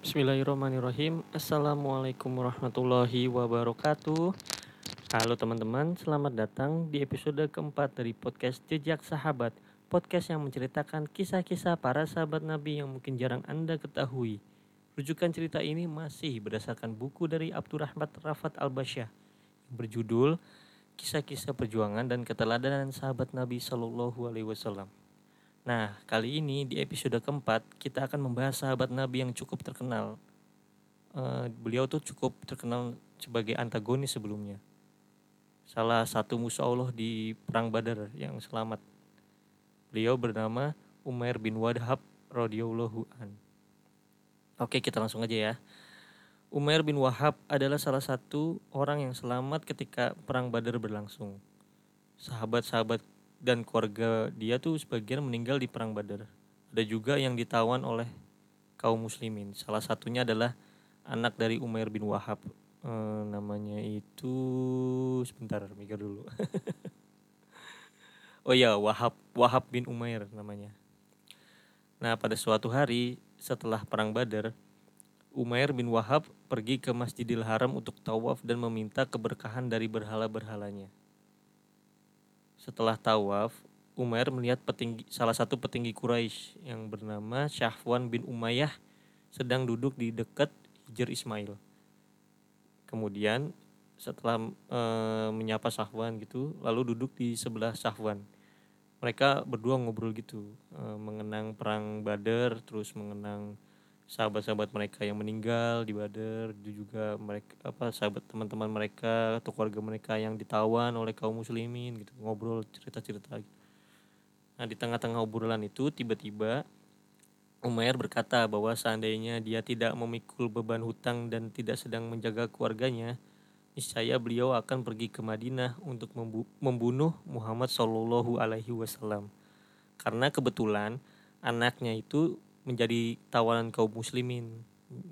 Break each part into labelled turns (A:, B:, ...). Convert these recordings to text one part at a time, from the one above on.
A: Bismillahirrahmanirrahim. Assalamualaikum warahmatullahi wabarakatuh. Halo teman-teman, selamat datang di episode keempat dari podcast Jejak Sahabat. Podcast yang menceritakan kisah-kisah para sahabat Nabi yang mungkin jarang Anda ketahui. Rujukan cerita ini masih berdasarkan buku dari Abdurrahmat Rafat Al-Basyah Yang berjudul Kisah-kisah perjuangan dan keteladanan sahabat Nabi Shallallahu Alaihi Wasallam Nah, kali ini di episode keempat kita akan membahas sahabat Nabi yang cukup terkenal. Uh, beliau tuh cukup terkenal sebagai antagonis sebelumnya. Salah satu musuh Allah di perang Badar yang selamat. Beliau bernama Umair bin Wadhab radhiyallahu an. Oke, kita langsung aja ya. Umair bin Wahab adalah salah satu orang yang selamat ketika perang Badar berlangsung. Sahabat-sahabat dan keluarga dia tuh sebagian meninggal di perang Badar. Ada juga yang ditawan oleh kaum muslimin. Salah satunya adalah anak dari Umair bin Wahab. E, namanya itu sebentar mikir dulu. oh ya, Wahab Wahab bin Umair namanya. Nah, pada suatu hari setelah perang Badar, Umair bin Wahab pergi ke Masjidil Haram untuk tawaf dan meminta keberkahan dari berhala-berhalanya. Setelah tawaf, Umar melihat petinggi, salah satu petinggi Quraisy yang bernama Syahwan bin Umayyah sedang duduk di dekat Hijr Ismail. Kemudian setelah e, menyapa Syahwan gitu, lalu duduk di sebelah Syahwan. Mereka berdua ngobrol gitu, e, mengenang perang Badar, terus mengenang sahabat-sahabat mereka yang meninggal di Badar juga mereka apa sahabat teman-teman mereka atau keluarga mereka yang ditawan oleh kaum muslimin gitu ngobrol cerita-cerita gitu. Nah di tengah-tengah obrolan itu tiba-tiba Umair berkata bahwa seandainya dia tidak memikul beban hutang dan tidak sedang menjaga keluarganya, niscaya beliau akan pergi ke Madinah untuk membunuh Muhammad Shallallahu Alaihi Wasallam. Karena kebetulan anaknya itu menjadi tawanan kaum muslimin.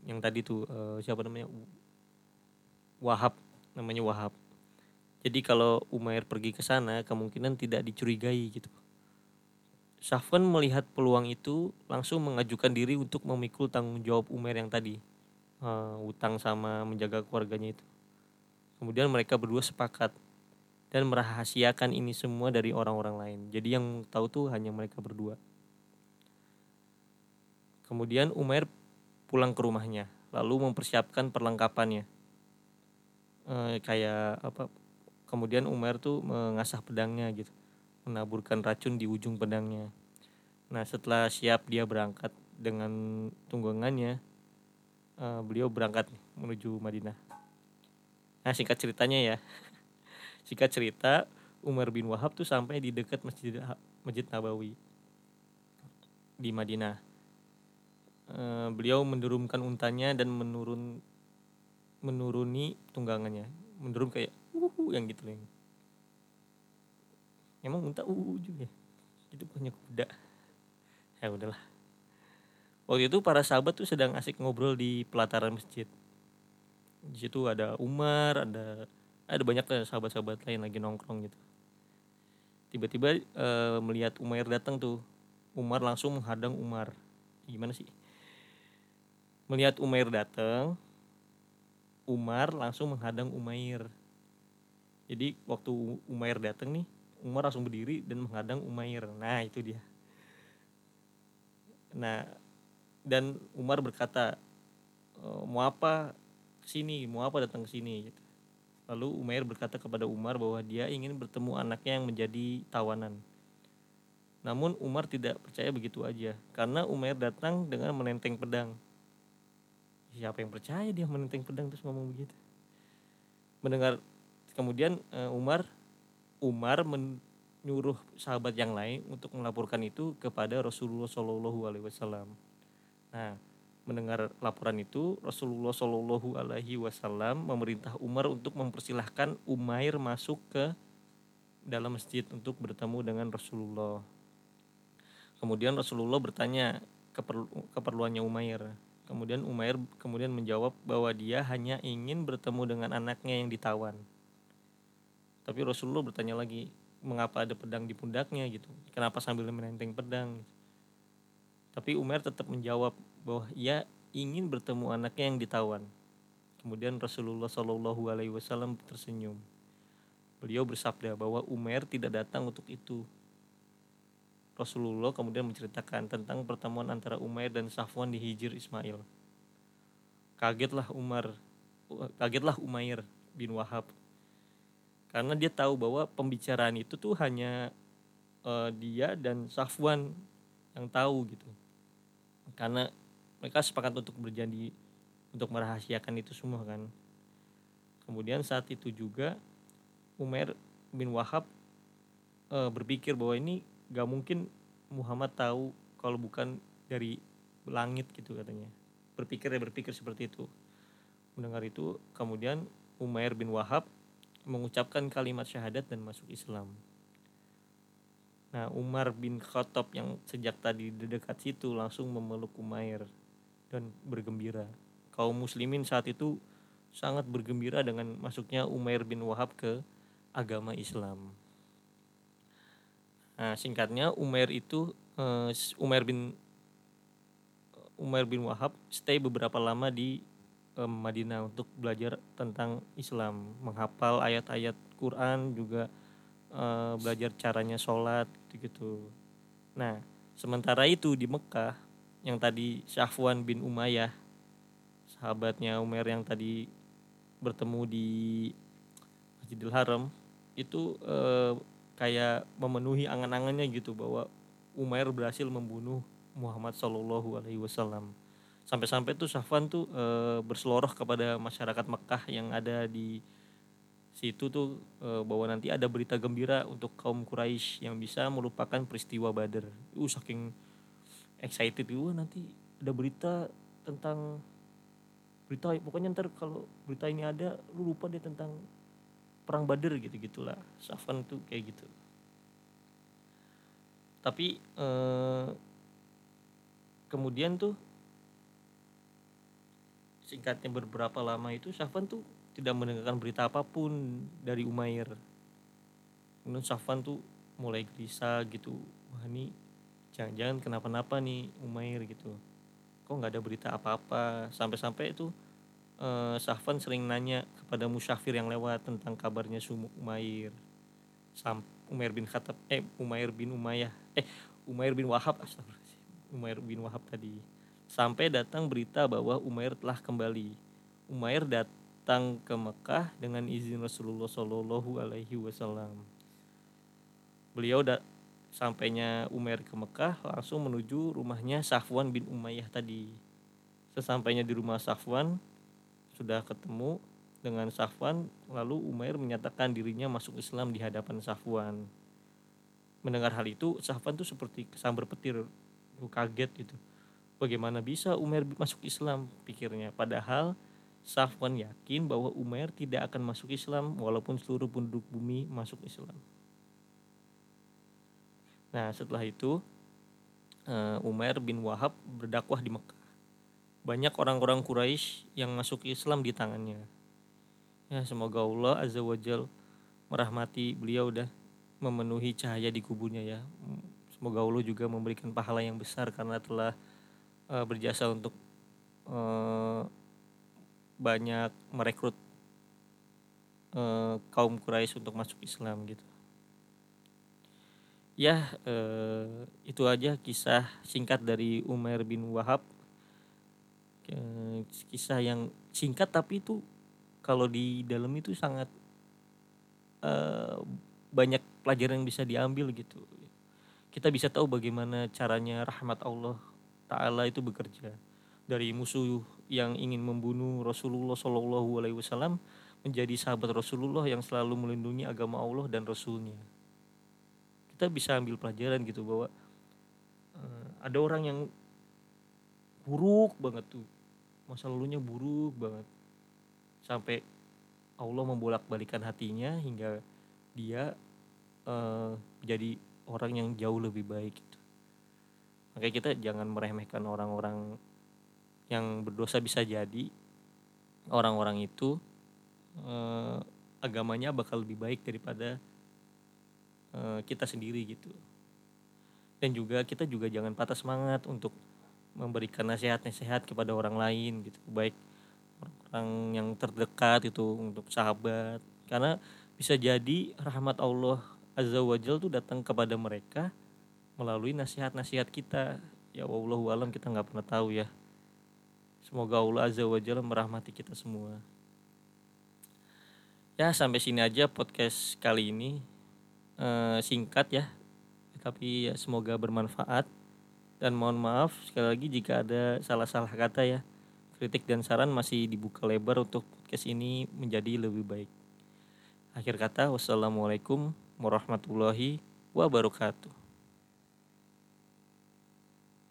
A: Yang tadi tuh uh, siapa namanya? Wahab namanya Wahab. Jadi kalau Umair pergi ke sana kemungkinan tidak dicurigai gitu. Safwan melihat peluang itu langsung mengajukan diri untuk memikul tanggung jawab Umair yang tadi uh, utang sama menjaga keluarganya itu. Kemudian mereka berdua sepakat dan merahasiakan ini semua dari orang-orang lain. Jadi yang tahu tuh hanya mereka berdua Kemudian Umair pulang ke rumahnya, lalu mempersiapkan perlengkapannya. E, kayak apa? Kemudian Umair tuh mengasah pedangnya gitu, menaburkan racun di ujung pedangnya. Nah setelah siap dia berangkat dengan tunggangannya, e, beliau berangkat menuju Madinah. Nah singkat ceritanya ya, singkat cerita Umar bin Wahab tuh sampai di dekat masjid Masjid Nabawi di Madinah Eh, beliau mendurumkan untanya dan menurun menuruni tunggangannya. Menurun kayak uhu yang gitu yang emang unta uhu juga. Itu punya kuda. Ya udahlah. Waktu itu para sahabat tuh sedang asik ngobrol di pelataran masjid. Di situ ada Umar ada ada banyak sahabat-sahabat lain lagi nongkrong gitu. Tiba-tiba e, melihat Umar datang tuh. Umar langsung menghadang Umar. Gimana sih Melihat Umair datang, Umar langsung menghadang Umair. Jadi waktu Umair datang nih, Umar langsung berdiri dan menghadang Umair. Nah itu dia. Nah dan Umar berkata, e, mau apa sini, mau apa datang ke sini. Gitu. Lalu Umair berkata kepada Umar bahwa dia ingin bertemu anaknya yang menjadi tawanan. Namun Umar tidak percaya begitu aja, karena Umair datang dengan menenteng pedang siapa yang percaya dia menenteng pedang terus ngomong begitu. Mendengar kemudian uh, Umar Umar menyuruh sahabat yang lain untuk melaporkan itu kepada Rasulullah Shallallahu Alaihi Wasallam. Nah mendengar laporan itu Rasulullah Shallallahu Alaihi Wasallam memerintah Umar untuk mempersilahkan Umair masuk ke dalam masjid untuk bertemu dengan Rasulullah. Kemudian Rasulullah bertanya keperlu keperluannya Umair Kemudian Umair kemudian menjawab bahwa dia hanya ingin bertemu dengan anaknya yang ditawan. Tapi Rasulullah bertanya lagi, mengapa ada pedang di pundaknya gitu? Kenapa sambil menenteng pedang? Tapi Umar tetap menjawab bahwa ia ingin bertemu anaknya yang ditawan. Kemudian Rasulullah Shallallahu Alaihi Wasallam tersenyum. Beliau bersabda bahwa Umair tidak datang untuk itu. Rasulullah kemudian menceritakan tentang pertemuan antara Umair dan Safwan di Hijir Ismail. Kagetlah Umar, kagetlah Umair bin Wahab. Karena dia tahu bahwa pembicaraan itu tuh hanya uh, dia dan Safwan yang tahu gitu. Karena mereka sepakat untuk berjanji untuk merahasiakan itu semua kan. Kemudian saat itu juga Umar bin Wahab uh, berpikir bahwa ini gak mungkin Muhammad tahu kalau bukan dari langit gitu katanya berpikir ya berpikir seperti itu mendengar itu kemudian Umair bin Wahab mengucapkan kalimat syahadat dan masuk Islam. Nah, Umar bin Khattab yang sejak tadi di dekat situ langsung memeluk Umair dan bergembira. Kaum muslimin saat itu sangat bergembira dengan masuknya Umair bin Wahab ke agama Islam. Nah, singkatnya Umair itu uh, Umair bin Umair bin Wahab stay beberapa lama di ke Madinah untuk belajar tentang Islam, menghafal ayat-ayat Quran juga e, belajar caranya sholat gitu-gitu. Nah, sementara itu di Mekah yang tadi Syafwan bin Umayyah sahabatnya Umar yang tadi bertemu di Masjidil Haram itu e, kayak memenuhi angan-angannya gitu bahwa Umar berhasil membunuh Muhammad Shallallahu Alaihi Wasallam sampai-sampai tuh Safwan tuh e, berseloroh kepada masyarakat Mekah yang ada di situ tuh e, bahwa nanti ada berita gembira untuk kaum Quraisy yang bisa melupakan peristiwa Badar. Uh saking excited gue nanti ada berita tentang berita pokoknya ntar kalau berita ini ada lu lupa deh tentang perang Badar gitu gitulah. Safwan tuh kayak gitu. Tapi eh, kemudian tuh singkatnya beberapa lama itu Safwan tuh tidak mendengarkan berita apa pun dari Umair. Kemudian Safwan tuh mulai gelisah gitu. Wah ini jangan-jangan kenapa-napa nih Umair gitu. Kok nggak ada berita apa-apa? Sampai-sampai itu eh, Safwan sering nanya kepada musyafir yang lewat tentang kabarnya Umair Sam Umair bin Khattab eh Umair bin Umayyah eh Umair bin Wahab astagfirullahaladzim Umair bin Wahab tadi sampai datang berita bahwa Umair telah kembali. Umair datang ke Mekah dengan izin Rasulullah Shallallahu Alaihi Wasallam. Beliau da sampainya Umair ke Mekah langsung menuju rumahnya Safwan bin Umayyah tadi. Sesampainya di rumah Safwan sudah ketemu dengan Safwan lalu Umair menyatakan dirinya masuk Islam di hadapan Safwan. Mendengar hal itu Safwan tuh seperti kesambar petir, kaget gitu Bagaimana bisa Umar masuk Islam? Pikirnya. Padahal Safwan yakin bahwa Umar tidak akan masuk Islam walaupun seluruh penduduk bumi masuk Islam. Nah setelah itu eh, Umar bin Wahab berdakwah di Mekah. Banyak orang-orang Quraisy yang masuk Islam di tangannya. Ya semoga Allah Azza wa merahmati beliau dah memenuhi cahaya di kuburnya ya. Semoga Allah juga memberikan pahala yang besar karena telah uh, berjasa untuk uh, banyak merekrut uh, kaum Quraisy untuk masuk Islam gitu. Ya uh, itu aja kisah singkat dari Umar bin Wahab. Kisah yang singkat tapi itu kalau di dalam itu sangat uh, banyak pelajaran yang bisa diambil gitu. Kita bisa tahu bagaimana caranya rahmat Allah Ta'ala itu bekerja dari musuh yang ingin membunuh Rasulullah Shallallahu Alaihi Wasallam menjadi sahabat Rasulullah yang selalu melindungi agama Allah dan Rasulnya. Kita bisa ambil pelajaran gitu bahwa uh, ada orang yang buruk banget tuh, masa lalunya buruk banget, sampai Allah membolak-balikan hatinya hingga dia uh, jadi orang yang jauh lebih baik makanya kita jangan meremehkan orang-orang yang berdosa bisa jadi. Orang-orang itu eh, agamanya bakal lebih baik daripada eh, kita sendiri gitu. Dan juga kita juga jangan patah semangat untuk memberikan nasihat-nasihat kepada orang lain gitu. Baik orang yang terdekat itu untuk sahabat. Karena bisa jadi rahmat Allah azza wajal tuh datang kepada mereka melalui nasihat-nasihat kita. Ya Allah alam kita nggak pernah tahu ya. Semoga Allah azza wajal merahmati kita semua. Ya sampai sini aja podcast kali ini. E, singkat ya. Tapi ya semoga bermanfaat dan mohon maaf sekali lagi jika ada salah-salah kata ya. Kritik dan saran masih dibuka lebar untuk podcast ini menjadi lebih baik. Akhir kata wassalamualaikum warahmatullahi wabarakatuh